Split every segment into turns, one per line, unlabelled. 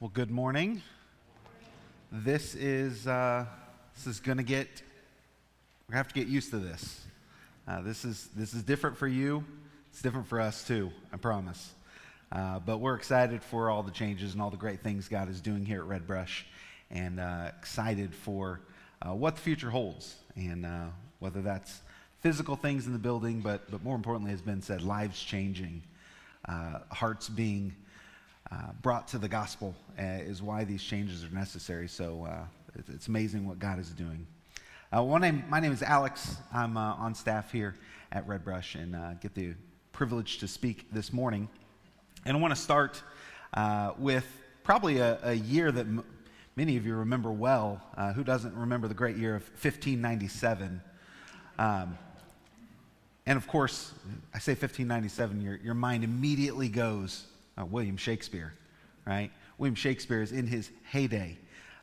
Well, good morning. This is uh, this is going to get gonna have to get used to this. Uh, this is this is different for you. It's different for us too. I promise. Uh, but we're excited for all the changes and all the great things God is doing here at Red Brush, and uh, excited for uh, what the future holds, and uh, whether that's physical things in the building, but but more importantly, has been said, lives changing, hearts being uh, brought to the gospel uh, is why these changes are necessary. So uh, it's, it's, amazing what God is doing. Uh, name, my name is Alex. I'm uh, on staff here at Red Brush and get the privilege to speak this morning. And I want to start with probably a, a year that m- many of you remember well. who doesn't remember the great year of 1597? Um, and of course, I say 1597, your, your mind immediately goes uh, William Shakespeare, right? William Shakespeare is in his heyday.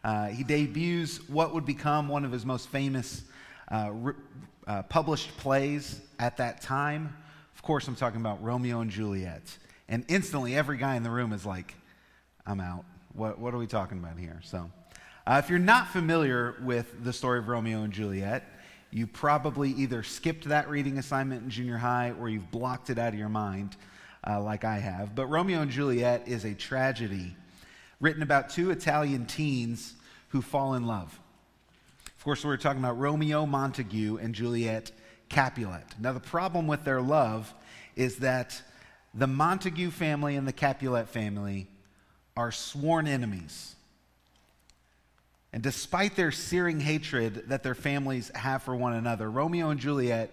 Uh, he debuts what would become one of his most famous uh, re- uh, published plays at that time. Of course, I'm talking about Romeo and Juliet. And instantly, every guy in the room is like, I'm out. What, what are we talking about here? So, uh, if you're not familiar with the story of Romeo and Juliet, you probably either skipped that reading assignment in junior high or you've blocked it out of your mind uh, like I have. But Romeo and Juliet is a tragedy written about two Italian teens who fall in love. Of course, we're talking about Romeo Montague and Juliet Capulet. Now, the problem with their love is that the Montague family and the Capulet family are sworn enemies. And despite their searing hatred that their families have for one another, Romeo and Juliet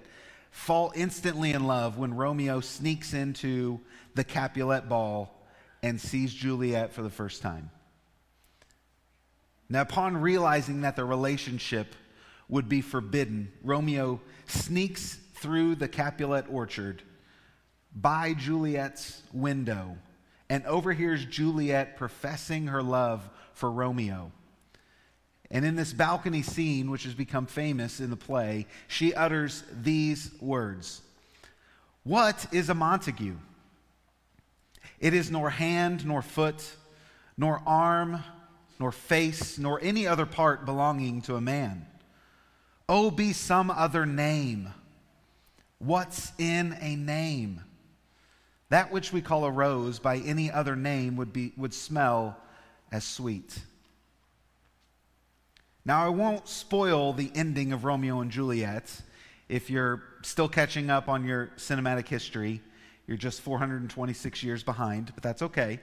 fall instantly in love when Romeo sneaks into the Capulet ball and sees Juliet for the first time. Now, upon realizing that the relationship would be forbidden, Romeo sneaks through the Capulet orchard by Juliet's window and overhears Juliet professing her love for Romeo. And in this balcony scene, which has become famous in the play, she utters these words What is a Montague? It is nor hand, nor foot, nor arm, nor face, nor any other part belonging to a man. Oh, be some other name. What's in a name? That which we call a rose by any other name would, be, would smell as sweet. Now, I won't spoil the ending of Romeo and Juliet. If you're still catching up on your cinematic history, you're just 426 years behind, but that's okay.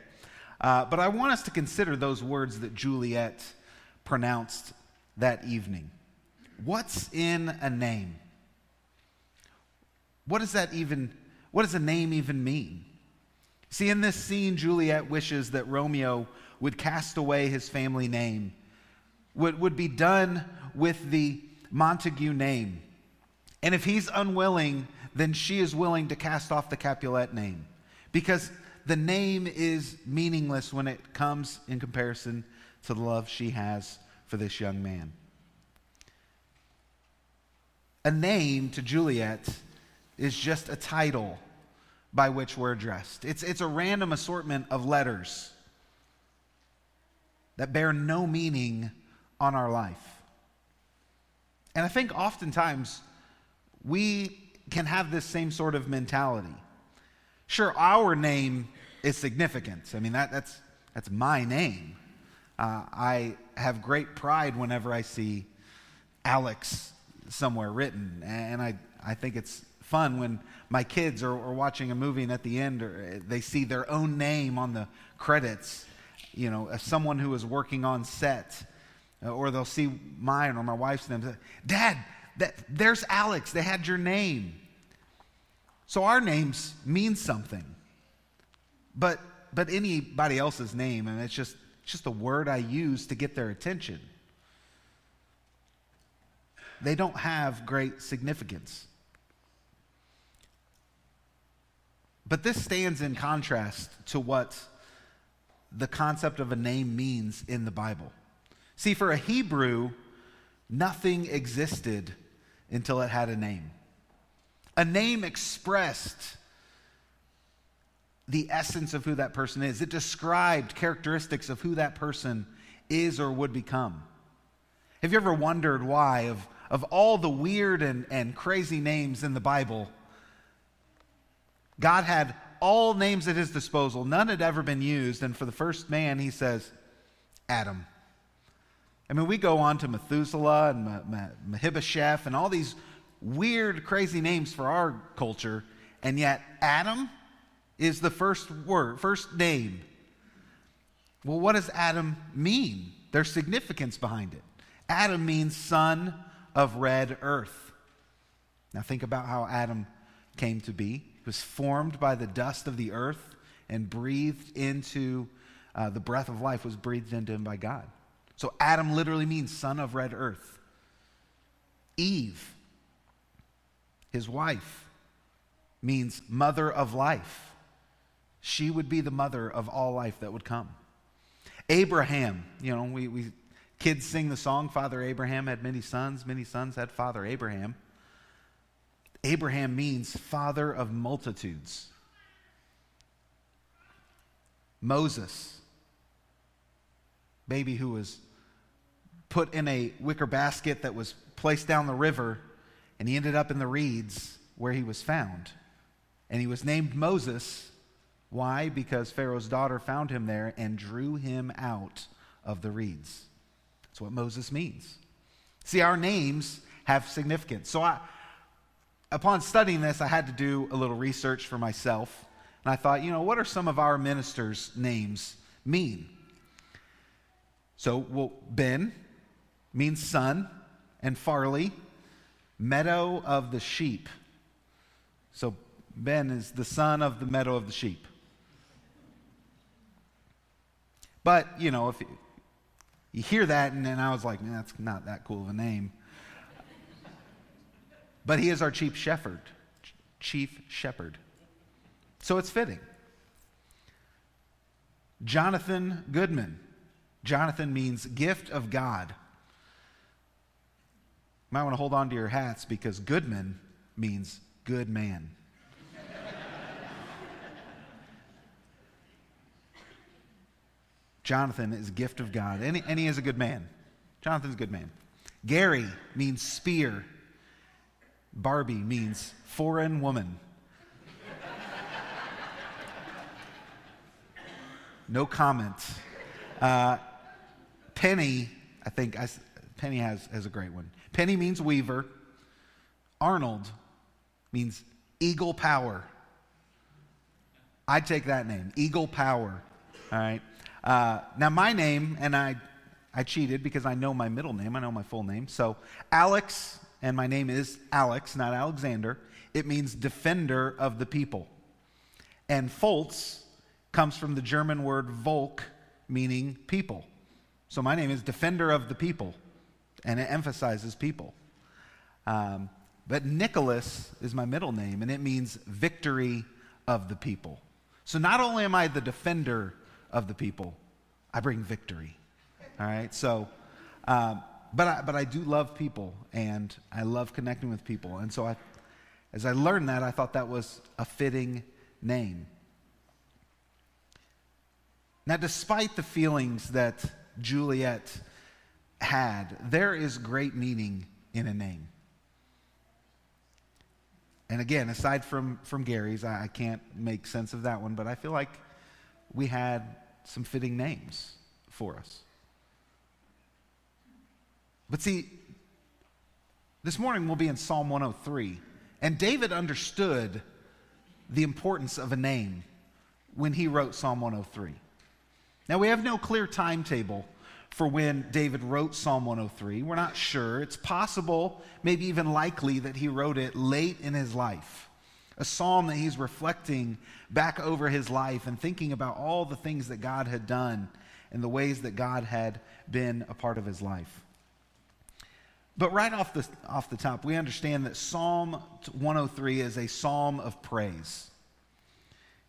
Uh, but I want us to consider those words that Juliet pronounced that evening. What's in a name? What does that even, what does a name even mean? See, in this scene, Juliet wishes that Romeo would cast away his family name would, would be done with the Montague name. And if he's unwilling, then she is willing to cast off the Capulet name because the name is meaningless when it comes in comparison to the love she has for this young man. A name to Juliet is just a title by which we're addressed. It's, it's a random assortment of letters that bear no meaning on our life. And I think oftentimes we can have this same sort of mentality. Sure, our name is significant. I mean, that, that's, that's my name. Uh, I have great pride whenever I see Alex somewhere written. And I, I think it's fun when my kids are, are watching a movie and at the end or they see their own name on the credits, you know, as someone who is working on set uh, Uh, or they'll see mine or my wife's name. Dad, that, there's Alex. They had your name. So our names mean something. But, but anybody else's name, and it's just, it's just a word I use to get their attention. They don't have great significance. But this stands in contrast to what the concept of a name means in the Bible. See, for a Hebrew, nothing existed until it had a name. A name expressed the essence of who that person is. It described characteristics of who that person is or would become. Have you ever wondered why, of, of all the weird and, and crazy names in the Bible, God had all names at his disposal. None had ever been used. And for the first man, he says, Adam. I mean, we go on to Methuselah and Mephibosheth and all these weird, crazy names for our culture. And yet, Adam is the first word, first name. Well, what does Adam mean? There's significance behind it. Adam means son of red earth. Now, think about how Adam came to be He was formed by the dust of the earth and breathed into uh, the breath of life was breathed into him by God. So Adam literally means son of red earth. Eve, his wife, means mother of life. She would be the mother of all life that would come. Abraham, you know, we, we kids sing the song, Father Abraham had many sons, many sons had Father Abraham. Abraham means father of multitudes. Moses, baby who was put in a wicker basket that was placed down the river, and he ended up in the reeds where he was found. And he was named Moses. Why? Because Pharaoh's daughter found him there and drew him out of the reeds. That's what Moses means. See, our names have significance. So I, upon studying this, I had to do a little research for myself. And I thought, you know, what are some of our ministers' names mean? So, well, Ben means son, and Farley, meadow of the sheep. So, Ben is the son of the meadow of the sheep. But, you know, if you hear that, and then I was like, that's not that cool of a name. But he is our chief shepherd. Chief shepherd. So it's fitting. Jonathan Goodman. Jonathan means gift of God. You might want to hold on to your hats because Goodman means good man. Jonathan is gift of God, and he, and he is a good man. Jonathan's a good man. Gary means spear. Barbie means foreign woman. no comment. Uh, Penny, I think I, Penny has, has a great one. Penny means weaver. Arnold means eagle power. I'd take that name, Eagle Power. All right. Uh, now, my name, and I, I cheated because I know my middle name, I know my full name. So, Alex and my name is Alex, not Alexander. It means defender of the people. And Foltz comes from the German word Volk, meaning people. So my name is defender of the people, and it emphasizes people. Um, but Nicholas is my middle name, and it means victory of the people. So not only am I the defender of the people, I bring victory. All right? So um, but I, but I do love people and I love connecting with people. And so I, as I learned that, I thought that was a fitting name. Now, despite the feelings that Juliet had, there is great meaning in a name. And again, aside from, from Gary's, I, I can't make sense of that one, but I feel like we had some fitting names for us. But see, this morning we'll be in Psalm 103. And David understood the importance of a name when he wrote Psalm 103. Now, we have no clear timetable for when David wrote Psalm 103. We're not sure. It's possible, maybe even likely, that he wrote it late in his life. A psalm that he's reflecting back over his life and thinking about all the things that God had done and the ways that God had been a part of his life. But right off the, off the top, we understand that Psalm 103 is a psalm of praise.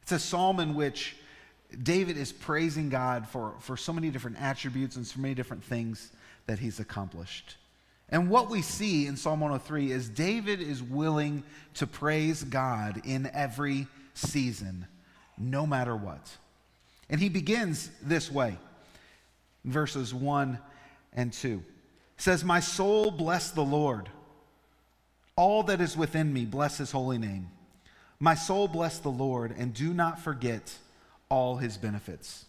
It's a psalm in which David is praising God for, for so many different attributes and so many different things that he's accomplished. And what we see in Psalm 103 is David is willing to praise God in every season, no matter what. And he begins this way verses 1 and 2. It says, My soul bless the Lord. All that is within me, bless his holy name. My soul bless the Lord, and do not forget all his benefits.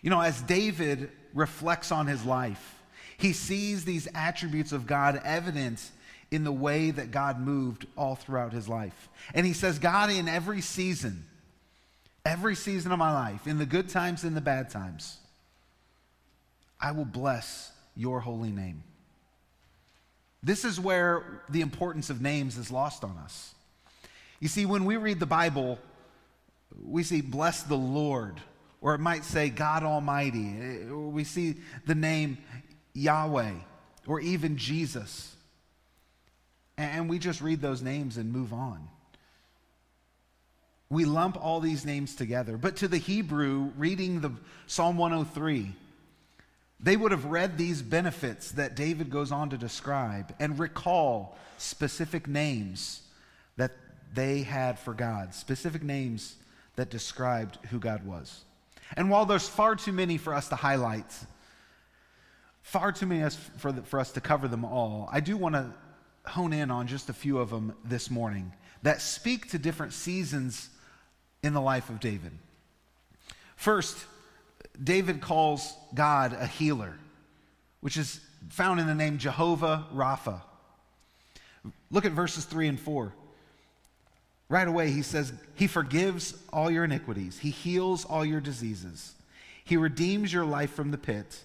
You know, as David reflects on his life, he sees these attributes of God evident in the way that God moved all throughout his life. And he says, God, in every season, every season of my life, in the good times and the bad times, I will bless your holy name. This is where the importance of names is lost on us. You see, when we read the Bible, we see bless the Lord, or it might say God Almighty. We see the name Yahweh, or even Jesus. And we just read those names and move on. We lump all these names together. But to the Hebrew, reading the Psalm 103, they would have read these benefits that David goes on to describe and recall specific names that they had for God, specific names that described who God was. And while there's far too many for us to highlight, far too many for, for us to cover them all, I do want to hone in on just a few of them this morning that speak to different seasons in the life of David. First, David calls God a healer, which is found in the name Jehovah Rapha. Look at verses 3 and 4. Right away, he says, He forgives all your iniquities, He heals all your diseases, He redeems your life from the pit,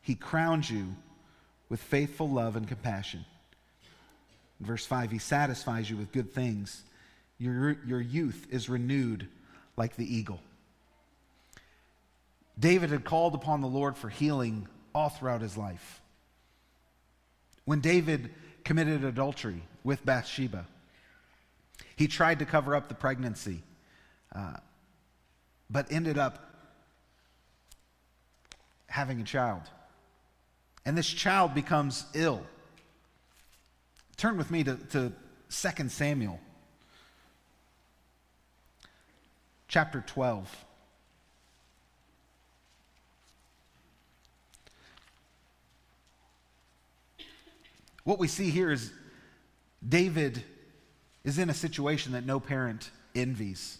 He crowns you with faithful love and compassion. In verse 5, He satisfies you with good things. Your, your youth is renewed like the eagle. David had called upon the Lord for healing all throughout his life. When David committed adultery with Bathsheba, he tried to cover up the pregnancy, uh, but ended up having a child. And this child becomes ill. Turn with me to, to 2 Samuel, chapter 12. What we see here is David is in a situation that no parent envies.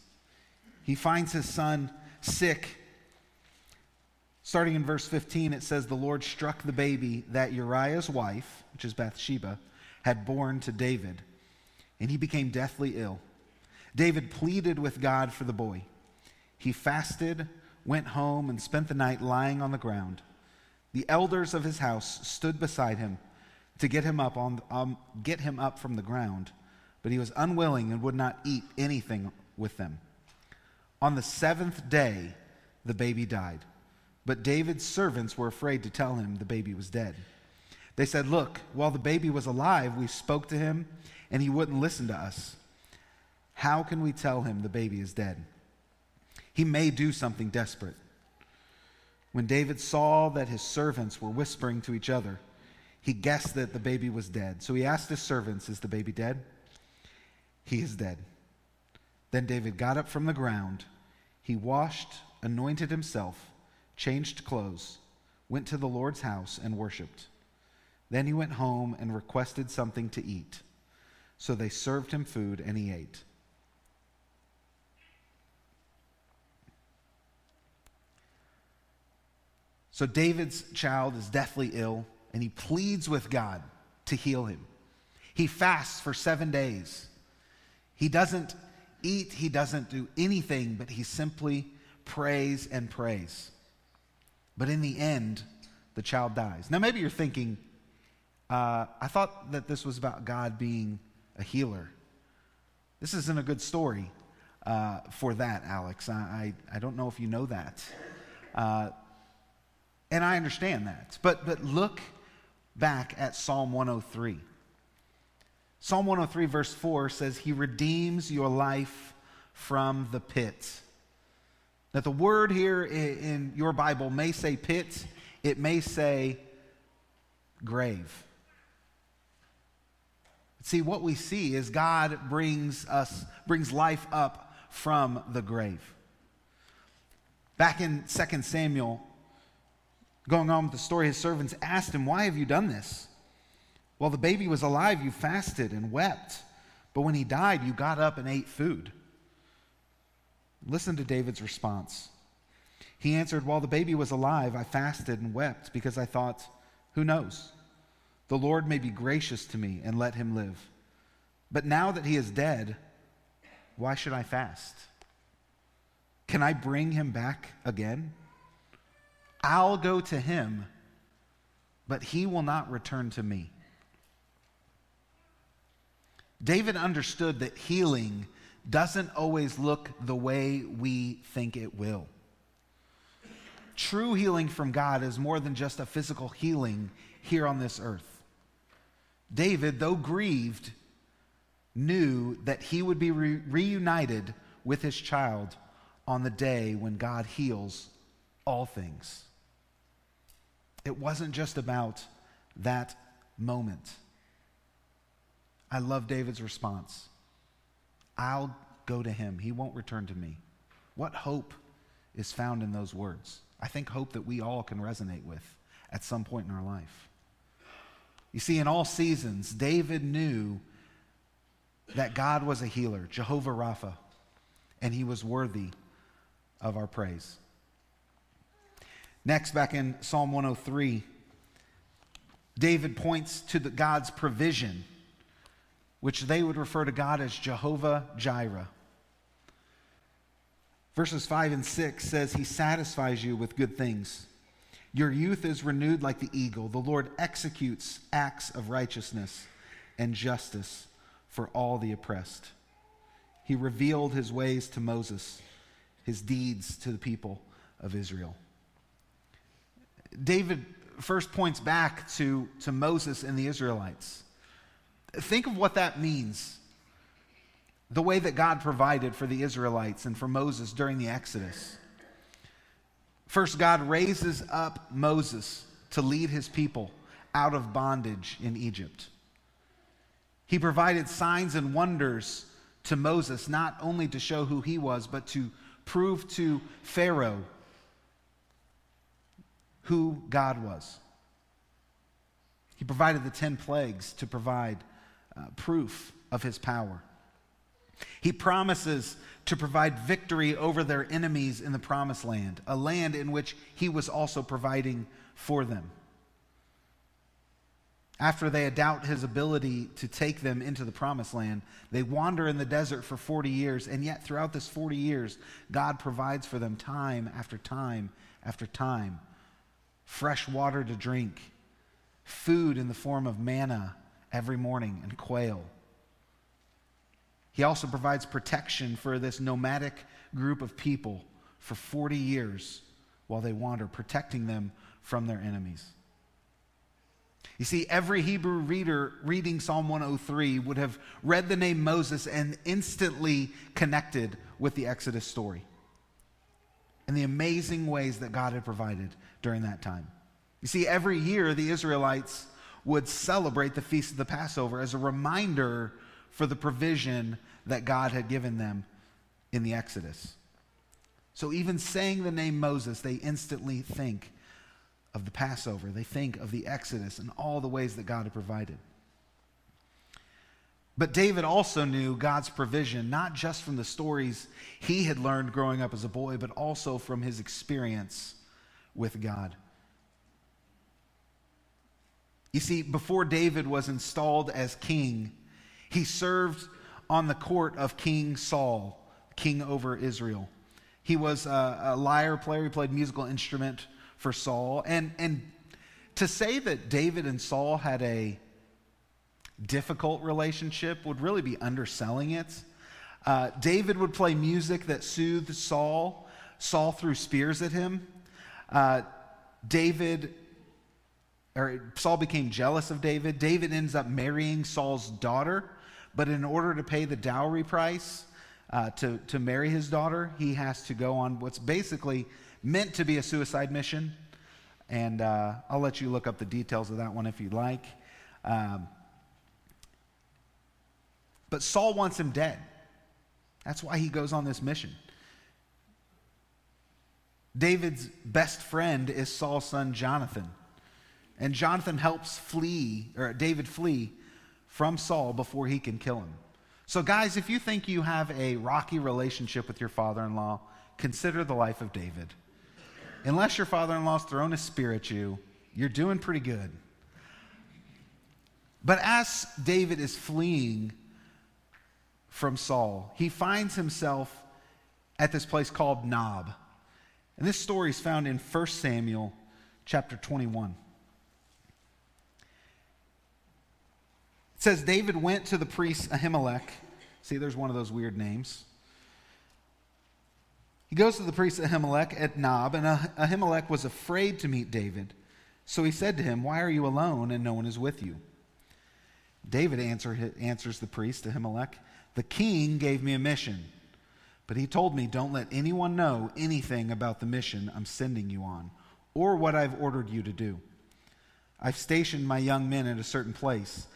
He finds his son sick. Starting in verse 15, it says, The Lord struck the baby that Uriah's wife, which is Bathsheba, had born to David, and he became deathly ill. David pleaded with God for the boy. He fasted, went home, and spent the night lying on the ground. The elders of his house stood beside him to get him up on um, get him up from the ground, but he was unwilling and would not eat anything with them. On the seventh day, the baby died, but David's servants were afraid to tell him the baby was dead. They said, "Look, while the baby was alive, we spoke to him, and he wouldn't listen to us. How can we tell him the baby is dead? He may do something desperate." When David saw that his servants were whispering to each other, he guessed that the baby was dead. So he asked his servants, Is the baby dead? He is dead. Then David got up from the ground. He washed, anointed himself, changed clothes, went to the Lord's house, and worshiped. Then he went home and requested something to eat. So they served him food, and he ate. So David's child is deathly ill and he pleads with God to heal him. He fasts for seven days. He doesn't eat, he doesn't do anything, but he simply prays and prays. But in the end, the child dies. Now, maybe you're thinking, uh, I thought that this was about God being a healer. This isn't a good story uh, for that, Alex. I, I, I, don't know if you know that. Uh, and I understand that. But, but look back at Psalm 103. Psalm 103, verse 4 says, He redeems your life from the pit. Now, the word here in your Bible may say pit, it may say grave. See, what we see is God brings us, brings life up from the grave. Back in 2 Samuel, going on with the story, his servants asked him, Why have you done this? While the baby was alive, you fasted and wept. But when he died, you got up and ate food. Listen to David's response. He answered, While the baby was alive, I fasted and wept because I thought, Who knows? The Lord may be gracious to me and let him live. But now that he is dead, why should I fast? Can I bring him back again? I'll go to him, but he will not return to me. David understood that healing doesn't always look the way we think it will. True healing from God is more than just a physical healing here on this earth. David, though grieved, knew that he would be re- reunited with his child on the day when God heals all things. It wasn't just about that moment. I love David's response. I'll go to him. He won't return to me. What hope is found in those words? I think hope that we all can resonate with at some point in our life. You see, in all seasons, David knew that God was a healer, Jehovah Rapha, and he was worthy of our praise. Next, back in Psalm 103, David points to the, God's provision, which they would refer to God as Jehovah Jireh. Verses 5 and 6 says, He satisfies you with good things. Your youth is renewed like the eagle. The Lord executes acts of righteousness and justice for all the oppressed. He revealed his ways to Moses, his deeds to the people of Israel. David first points back to, to Moses and the Israelites. Think of what that means. The way that God provided for the Israelites and for Moses during the Exodus. First, God raises up Moses to lead his people out of bondage in Egypt. He provided signs and wonders to Moses, not only to show who he was, but to prove to Pharaoh who God was. He provided the 10 plagues to provide uh, proof of his power. He promises to provide victory over their enemies in the promised land, a land in which he was also providing for them. After they doubt his ability to take them into the promised land, they wander in the desert for 40 years, and yet throughout this 40 years, God provides for them time after time after time fresh water to drink, food in the form of manna every morning, and quail. He also provides protection for this nomadic group of people for 40 years while they wander, protecting them from their enemies. You see, every Hebrew reader reading Psalm 103 would have read the name Moses and instantly connected with the Exodus story and the amazing ways that God had provided during that time. You see, every year the Israelites would celebrate the Feast of the Passover as a reminder for the provision that God had given them in the Exodus. So, even saying the name Moses, they instantly think of the Passover. They think of the Exodus and all the ways that God had provided. But David also knew God's provision, not just from the stories he had learned growing up as a boy, but also from his experience with God. You see, before David was installed as king, he served on the court of King Saul, king over Israel. He was a, a lyre player, he played musical instrument for Saul. And, and to say that David and Saul had a difficult relationship would really be underselling it. Uh, David would play music that soothed Saul. Saul threw spears at him. Uh, David, or Saul became jealous of David. David ends up marrying Saul's daughter, but in order to pay the dowry price uh, to, to marry his daughter, he has to go on what's basically meant to be a suicide mission. And uh, I'll let you look up the details of that one if you'd like. Um, but Saul wants him dead. That's why he goes on this mission. David's best friend is Saul's son Jonathan. And Jonathan helps flee, or David flee from Saul before he can kill him. So, guys, if you think you have a rocky relationship with your father in law, consider the life of David. Unless your father in law's thrown a spear at you, you're doing pretty good. But as David is fleeing from Saul, he finds himself at this place called Nob. And this story is found in 1 Samuel chapter 21. It says David went to the priest Ahimelech. See, there's one of those weird names. He goes to the priest Ahimelech at Nob, and Ahimelech was afraid to meet David. So he said to him, Why are you alone and no one is with you? David answer, answers the priest Ahimelech, The king gave me a mission, but he told me, Don't let anyone know anything about the mission I'm sending you on or what I've ordered you to do. I've stationed my young men at a certain place.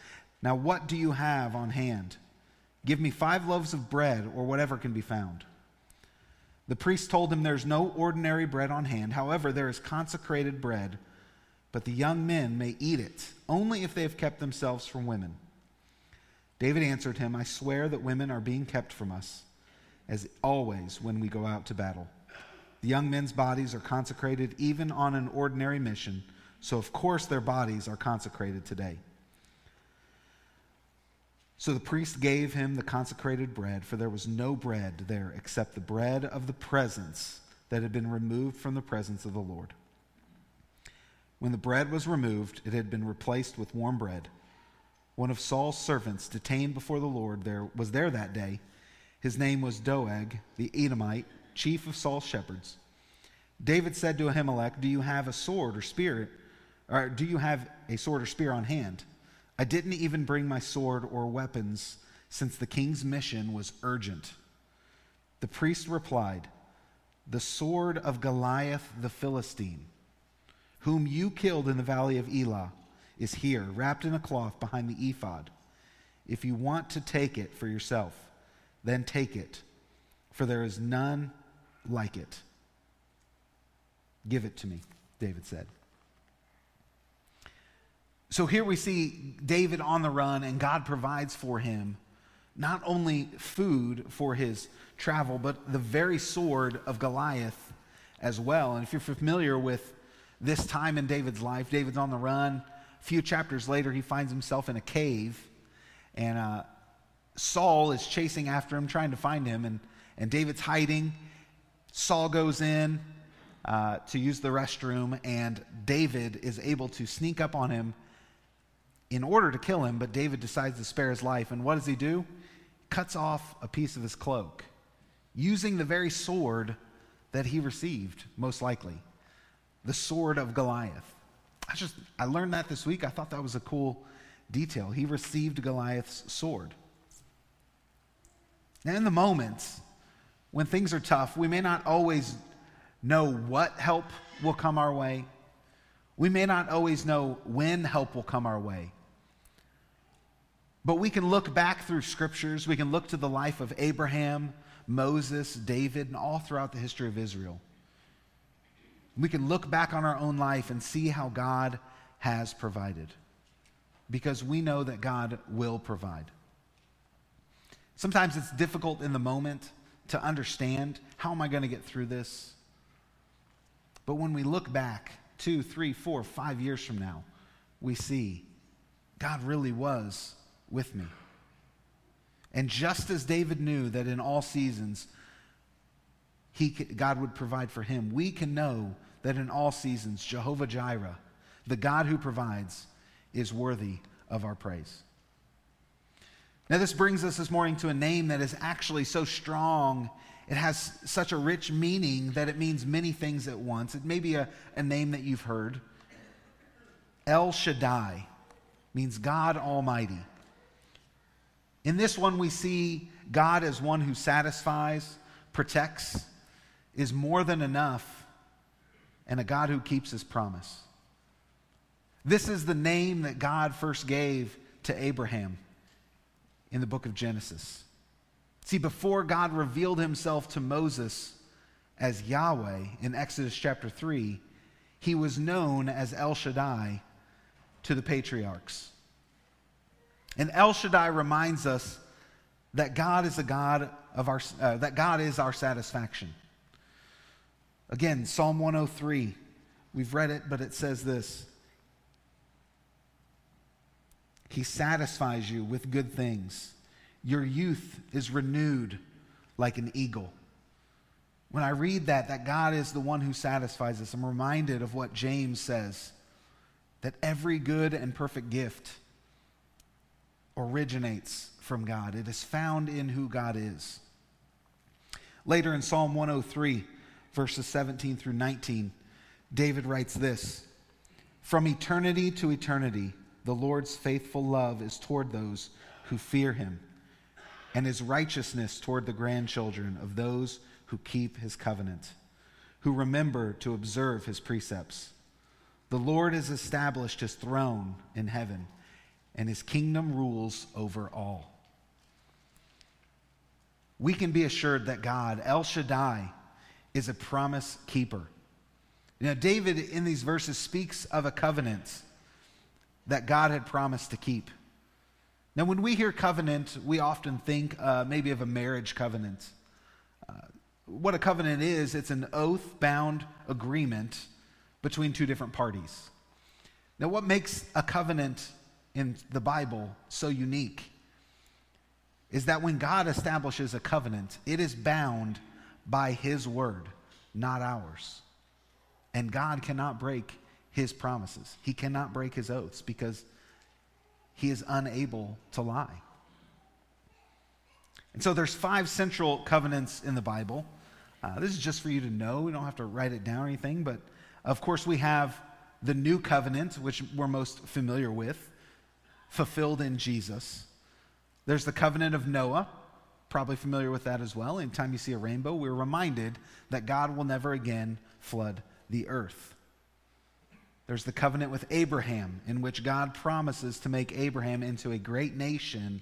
Now, what do you have on hand? Give me five loaves of bread or whatever can be found. The priest told him, There's no ordinary bread on hand. However, there is consecrated bread, but the young men may eat it only if they have kept themselves from women. David answered him, I swear that women are being kept from us, as always when we go out to battle. The young men's bodies are consecrated even on an ordinary mission, so of course their bodies are consecrated today. So the priest gave him the consecrated bread, for there was no bread there except the bread of the presence that had been removed from the presence of the Lord. When the bread was removed, it had been replaced with warm bread. One of Saul's servants, detained before the Lord, there was there that day. His name was Doeg, the Edomite, chief of Saul's shepherds. David said to Ahimelech, Do you have a sword or spear? Or do you have a sword or spear on hand? I didn't even bring my sword or weapons since the king's mission was urgent. The priest replied, The sword of Goliath the Philistine, whom you killed in the valley of Elah, is here, wrapped in a cloth behind the ephod. If you want to take it for yourself, then take it, for there is none like it. Give it to me, David said. So here we see David on the run, and God provides for him not only food for his travel, but the very sword of Goliath as well. And if you're familiar with this time in David's life, David's on the run. A few chapters later, he finds himself in a cave, and uh, Saul is chasing after him, trying to find him, and, and David's hiding. Saul goes in uh, to use the restroom, and David is able to sneak up on him in order to kill him, but David decides to spare his life. And what does he do? Cuts off a piece of his cloak, using the very sword that he received, most likely the sword of Goliath. I just, I learned that this week. I thought that was a cool detail. He received Goliath's sword. Now, in the moments when things are tough, we may not always know what help will come our way. We may not always know when help will come our way. But we can look back through scriptures, we can look to the life of Abraham, Moses, David, and all throughout the history of Israel. We can look back on our own life and see how God has provided because we know that God will provide. Sometimes it's difficult in the moment to understand how am I going to get through this? But when we look back two, three, four, five years from now, we see God really was with me. And just as David knew that in all seasons, he, God would provide for him, we can know that in all seasons, Jehovah Jireh, the God who provides, is worthy of our praise. Now, this brings us this morning to a name that is actually so strong. It has such a rich meaning that it means many things at once. It may be a, a name that you've heard. El Shaddai means God Almighty. In this one, we see God as one who satisfies, protects, is more than enough, and a God who keeps his promise. This is the name that God first gave to Abraham in the book of Genesis. See, before God revealed himself to Moses as Yahweh in Exodus chapter 3, he was known as El Shaddai to the patriarchs. And El Shaddai reminds us that God is a God of our uh, that God is our satisfaction. Again, Psalm 103. We've read it, but it says this. He satisfies you with good things. Your youth is renewed like an eagle. When I read that, that God is the one who satisfies us, I'm reminded of what James says that every good and perfect gift originates from God. It is found in who God is. Later in Psalm 103, verses 17 through 19, David writes this From eternity to eternity, the Lord's faithful love is toward those who fear him, and his righteousness toward the grandchildren of those who keep his covenant, who remember to observe his precepts. The Lord has established his throne in heaven, and his kingdom rules over all. We can be assured that God, El Shaddai, is a promise keeper. Now, David in these verses speaks of a covenant that God had promised to keep. Now, when we hear covenant, we often think uh, maybe of a marriage covenant. Uh, what a covenant is, it's an oath bound agreement between two different parties. Now, what makes a covenant in the Bible so unique is that when God establishes a covenant, it is bound by His word, not ours. And God cannot break His promises, He cannot break His oaths because He is unable to lie. And so there's five central covenants in the Bible. Uh, this is just for you to know. We don't have to write it down or anything, but of course, we have the new covenant, which we're most familiar with, fulfilled in Jesus. There's the covenant of Noah, probably familiar with that as well. Anytime you see a rainbow, we're reminded that God will never again flood the earth. There's the covenant with Abraham, in which God promises to make Abraham into a great nation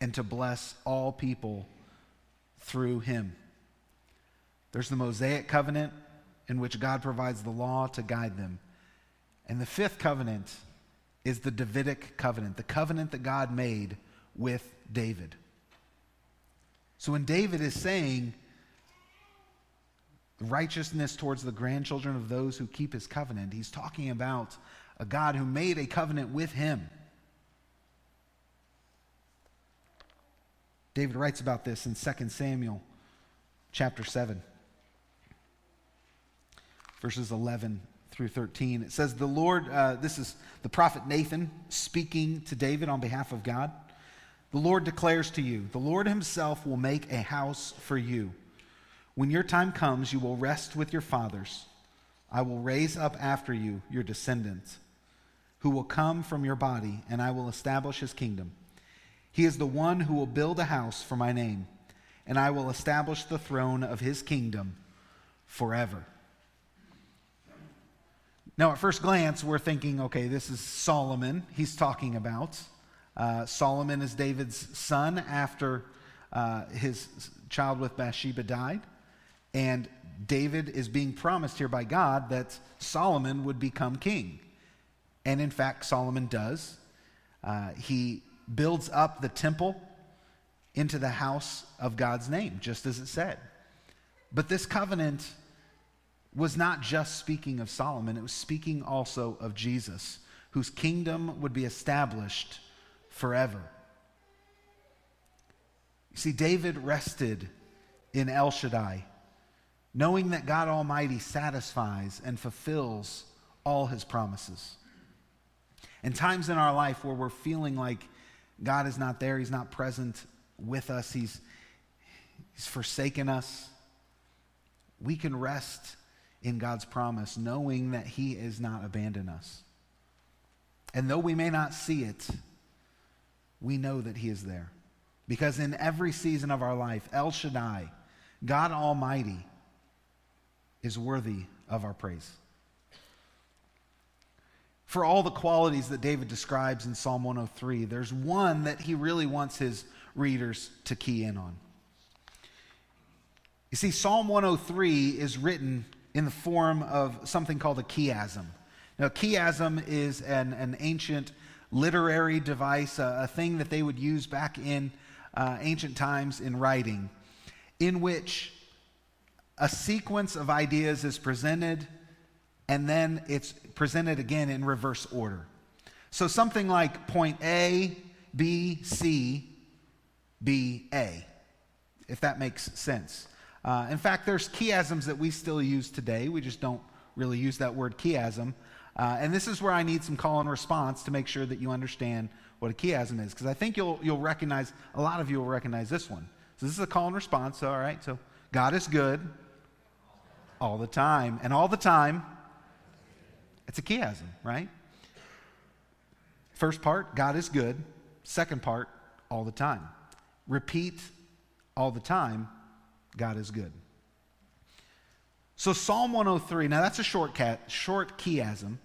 and to bless all people through him. There's the Mosaic covenant, in which God provides the law to guide them. And the fifth covenant is the Davidic covenant, the covenant that God made with David. So when David is saying righteousness towards the grandchildren of those who keep his covenant, he's talking about a God who made a covenant with him. David writes about this in 2 Samuel chapter 7 verses 11 through 13. It says, The Lord, uh, this is the prophet Nathan speaking to David on behalf of God. The Lord declares to you, The Lord himself will make a house for you. When your time comes, you will rest with your fathers. I will raise up after you your descendants, who will come from your body, and I will establish his kingdom. He is the one who will build a house for my name, and I will establish the throne of his kingdom forever. Now, at first glance, we're thinking, okay, this is Solomon he's talking about. Uh, Solomon is David's son after uh, his child with Bathsheba died. And David is being promised here by God that Solomon would become king. And in fact, Solomon does. Uh, he builds up the temple into the house of God's name, just as it said. But this covenant was not just speaking of Solomon, it was speaking also of Jesus, whose kingdom would be established forever. You see, David rested in El Shaddai, knowing that God Almighty satisfies and fulfills all his promises. And times in our life where we're feeling like God is not there, he's not present with us, he's, he's forsaken us, we can rest in God's promise, knowing that He is not abandoned us. And though we may not see it, we know that He is there. Because in every season of our life, El Shaddai, God Almighty, is worthy of our praise. For all the qualities that David describes in Psalm 103, there's one that he really wants his readers to key in on. You see, Psalm 103 is written in the form of something called a chiasm. Now, chiasm is an, an ancient literary device, a, a, thing that they would use back in uh, ancient times in writing, in which a sequence of ideas is presented and then it's presented again in reverse order. So something like point A, B, C, B, A, if that makes sense. Uh, in fact, there's chiasms that we still use today. We just don't really use that word chiasm. Uh, and this is where I need some call and response to make sure that you understand what a chiasm is, because I think you'll, you'll recognize, a lot of you will recognize this one. So this is a call and response, all right? So God is good all the time. And all the time, it's a chiasm, right? First part, God is good. Second part, all the time. Repeat all the time, God is good. So Psalm 103, now that's a short, cat, short chiasm.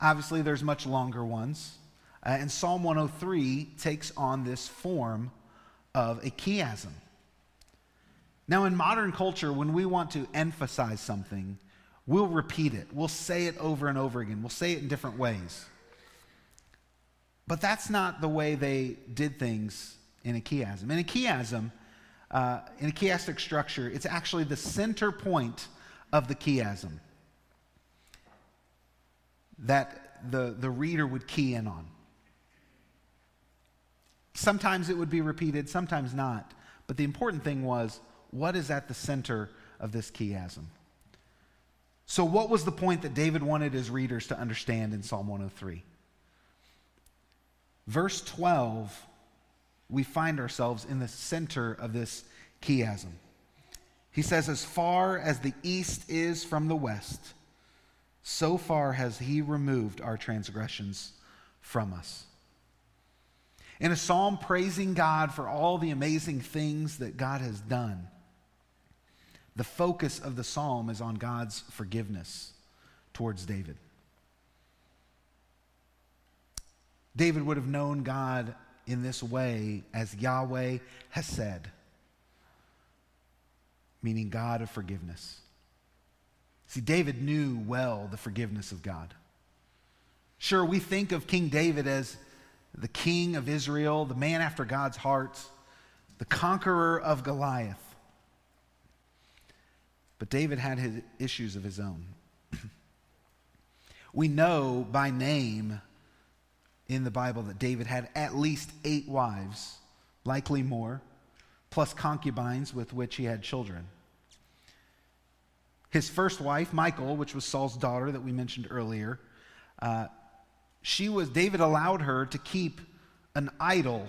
Obviously, there's much longer ones. Uh, and Psalm 103 takes on this form of a chiasm. Now, in modern culture, when we want to emphasize something, we'll repeat it. We'll say it over and over again. We'll say it in different ways. But that's not the way they did things in a chiasm. In a chiasm, uh, in a chiastic structure, it's actually the center point of the chiasm that the, the reader would key in on. Sometimes it would be repeated, sometimes not. But the important thing was what is at the center of this chiasm? So, what was the point that David wanted his readers to understand in Psalm 103? Verse 12, we find ourselves in the center of this chiasm. He says, As far as the east is from the west, so far has he removed our transgressions from us. In a psalm praising God for all the amazing things that God has done, the focus of the psalm is on God's forgiveness towards David. David would have known God in this way as Yahweh Hesed, meaning God of forgiveness. See, David knew well the forgiveness of God. Sure, we think of King David as the king of Israel, the man after God's heart, the conqueror of Goliath. But David had his issues of his own. we know by name in the Bible that David had at least eight wives, likely more, plus concubines with which he had children. His first wife, Michal, which was Saul's daughter that we mentioned earlier, uh, she was David allowed her to keep an idol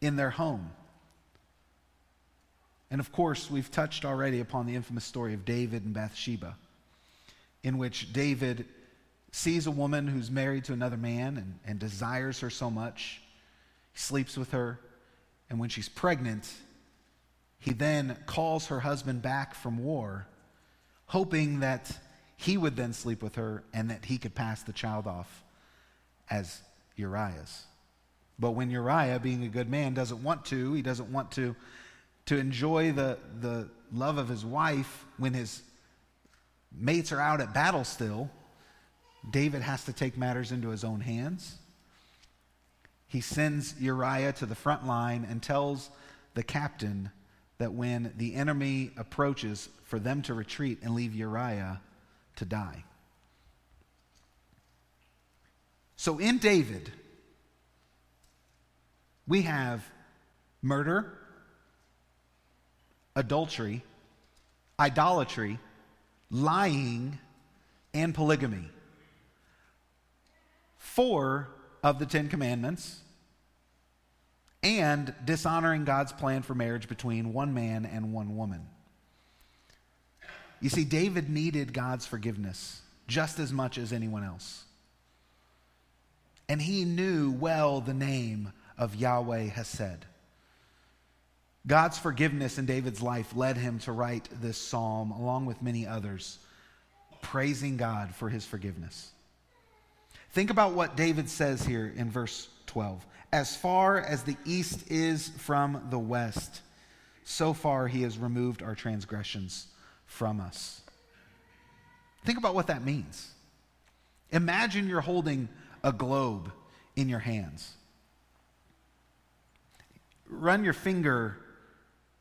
in their home. And of course, we've touched already upon the infamous story of David and Bathsheba, in which David sees a woman who's married to another man and, and desires her so much. He sleeps with her, and when she's pregnant, he then calls her husband back from war, hoping that he would then sleep with her and that he could pass the child off as Uriah's. But when Uriah, being a good man, doesn't want to, he doesn't want to to enjoy the, the love of his wife when his mates are out at battle still, David has to take matters into his own hands. He sends Uriah to the front line and tells the captain that when the enemy approaches, for them to retreat and leave Uriah to die. So in David, we have murder, adultery, idolatry, lying, and polygamy. Four of the Ten Commandments, and dishonoring God's plan for marriage between one man and one woman. You see, David needed God's forgiveness just as much as anyone else. And he knew well the name of Yahweh Hesed. God's forgiveness in David's life led him to write this psalm, along with many others, praising God for his forgiveness. Think about what David says here in verse 12. As far as the east is from the west, so far he has removed our transgressions from us. Think about what that means. Imagine you're holding a globe in your hands. Run your finger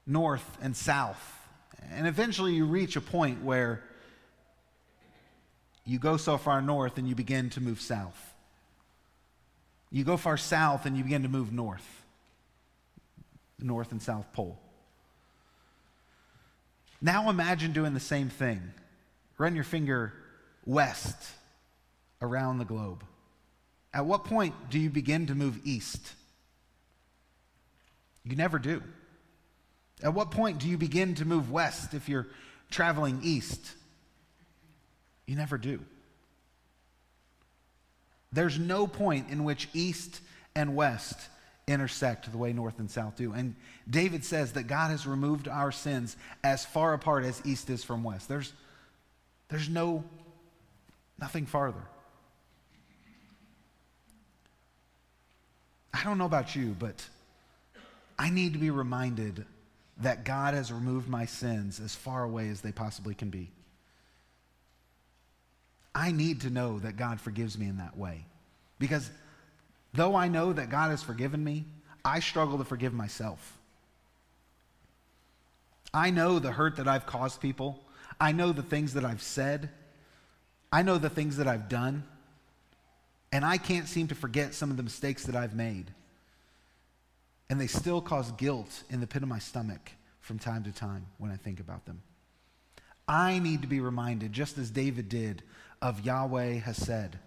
north and south, and eventually you reach a point where you go so far north and you begin to move south. You go far south and you begin to move north, north and south pole. Now imagine doing the same thing. Run your finger west around the globe. At what point do you begin to move east? You never do. At what point do you begin to move west if you're traveling east? You never do. There's no point in which east and west intersect the way north and south do. And David says that God has removed our sins as far apart as east is from west. There's, there's no, nothing farther. I don't know about you, but I need to be reminded that God has removed my sins as far away as they possibly can be. I need to know that God forgives me in that way. Because though I know that God has forgiven me, I struggle to forgive myself. I know the hurt that I've caused people. I know the things that I've said. I know the things that I've done. And I can't seem to forget some of the mistakes that I've made. And they still cause guilt in the pit of my stomach from time to time when I think about them. I need to be reminded, just as David did, of Yahweh Hesed,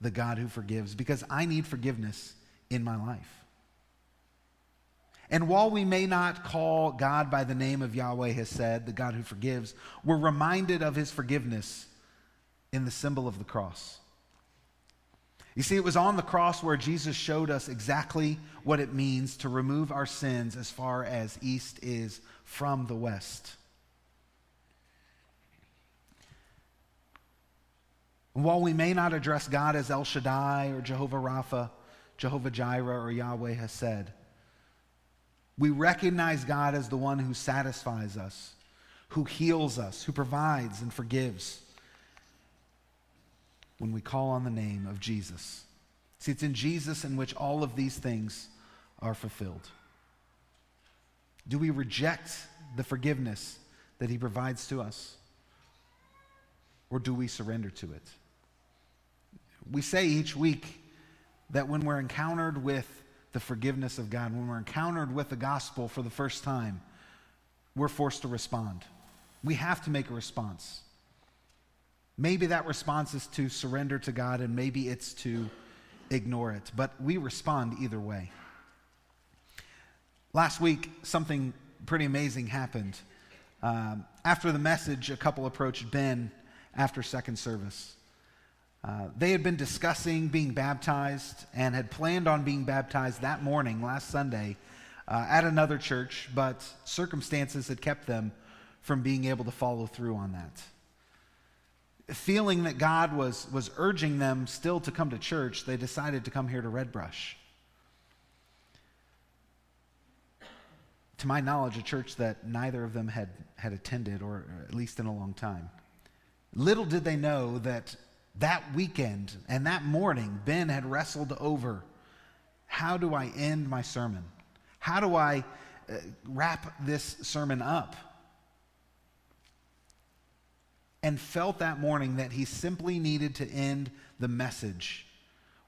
the God who forgives, because I need forgiveness in my life. And while we may not call God by the name of Yahweh Hesed, the God who forgives, we're reminded of his forgiveness in the symbol of the cross. You see, it was on the cross where Jesus showed us exactly what it means to remove our sins as far as east is from the west. And while we may not address God as El Shaddai or Jehovah Rapha, Jehovah Jireh or Yahweh Hesed, we recognize God as the one who satisfies us, who heals us, who provides and forgives when we call on the name of Jesus. See, it's in Jesus in which all of these things are fulfilled. Do we reject the forgiveness that he provides to us? Or do we surrender to it? We say each week that when we're encountered with the forgiveness of God, when we're encountered with the gospel for the first time, we're forced to respond. We have to make a response. Maybe that response is to surrender to God, and maybe it's to ignore it, but we respond either way. Last week, something pretty amazing happened. Um, after the message, a couple approached Ben after second service. Uh, they had been discussing being baptized and had planned on being baptized that morning, last Sunday, uh, at another church, but circumstances had kept them from being able to follow through on that feeling that God was, was urging them still to come to church, they decided to come here to Redbrush. To my knowledge, a church that neither of them had, had attended, or at least in a long time. Little did they know that that weekend and that morning, Ben had wrestled over how do I end my sermon? How do I uh, wrap this sermon up? and felt that morning that he simply needed to end the message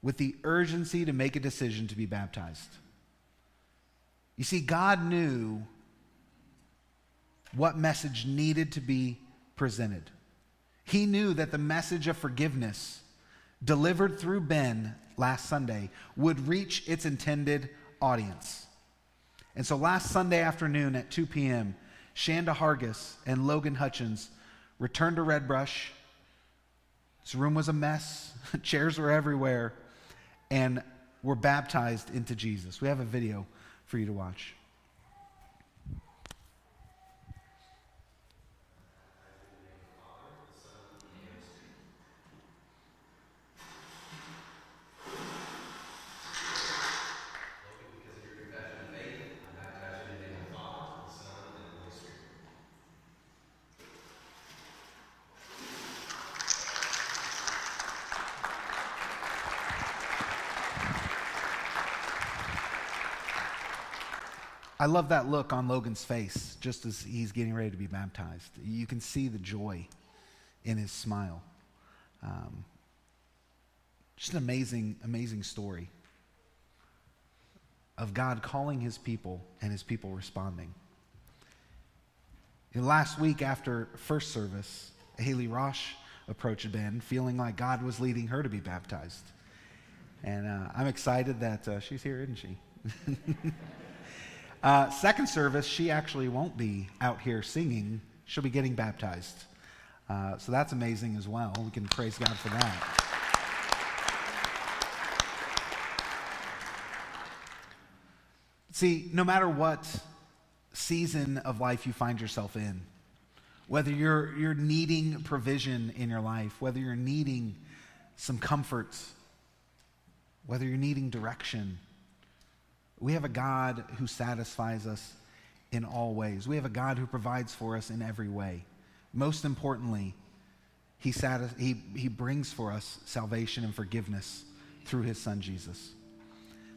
with the urgency to make a decision to be baptized. You see, God knew what message needed to be presented. He knew that the message of forgiveness delivered through Ben last Sunday would reach its intended audience. And so last Sunday afternoon at 2 p.m., Shanda Hargis and Logan Hutchins returned to Redbrush. This room was a mess, chairs were everywhere, and were baptized into Jesus. We have a video for you to watch. Love that look on Logan's face just as he's getting ready to be baptized. You can see the joy in his smile. Um, just an amazing, amazing story of God calling his people and his people responding. And last week after first service, Haley Rosh approached Ben, feeling like God was leading her to be baptized. And uh, I'm excited that uh, she's here, isn't she? uh, second service, she actually won't be out here singing. She'll be getting baptized. Uh, so that's amazing as well. We can praise God for that. See, no matter what season of life you find yourself in, whether you're, you're needing provision in your life, whether you're needing some comfort, whether you're needing direction, we have a God who satisfies us in all ways. We have a God who provides for us in every way. Most importantly, he, satis- he, he brings for us salvation and forgiveness through his son Jesus.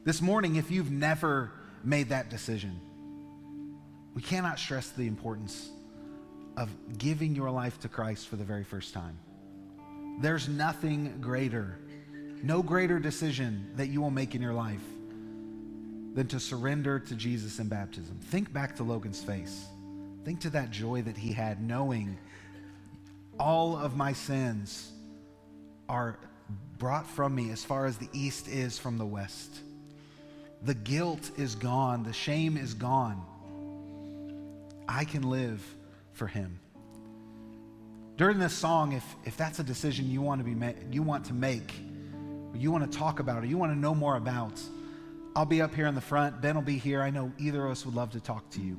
This morning, if you've never made that decision. We cannot stress the importance of giving your life to Christ for the very first time. There's nothing greater, no greater decision that you will make in your life than to surrender to Jesus in baptism. Think back to Logan's face. Think to that joy that he had knowing all of my sins are brought from me as far as the east is from the west. The guilt is gone, the shame is gone. I can live for him. During this song, if, if that's a decision you want to be ma- you want to make, you want to talk about, or you want to know more about, I'll be up here in the front. Ben will be here. I know either of us would love to talk to you.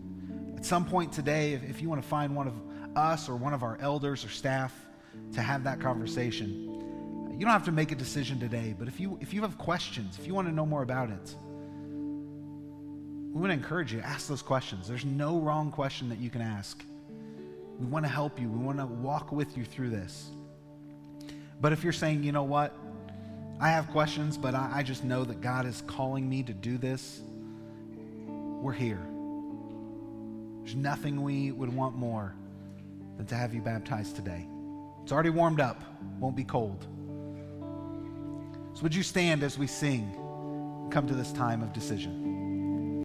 At some point today, if, if you want to find one of us or one of our elders or staff to have that conversation, you don't have to make a decision today, but if you if you have questions, if you want to know more about it, we want to encourage you ask those questions. There's no wrong question that you can ask. We want to help you, we want to walk with you through this. But if you're saying, you know what, I have questions, but I, I just know that God is calling me to do this, we're here. There's nothing we would want more than to have you baptized today. It's already warmed up, won't be cold. So, would you stand as we sing, come to this time of decision?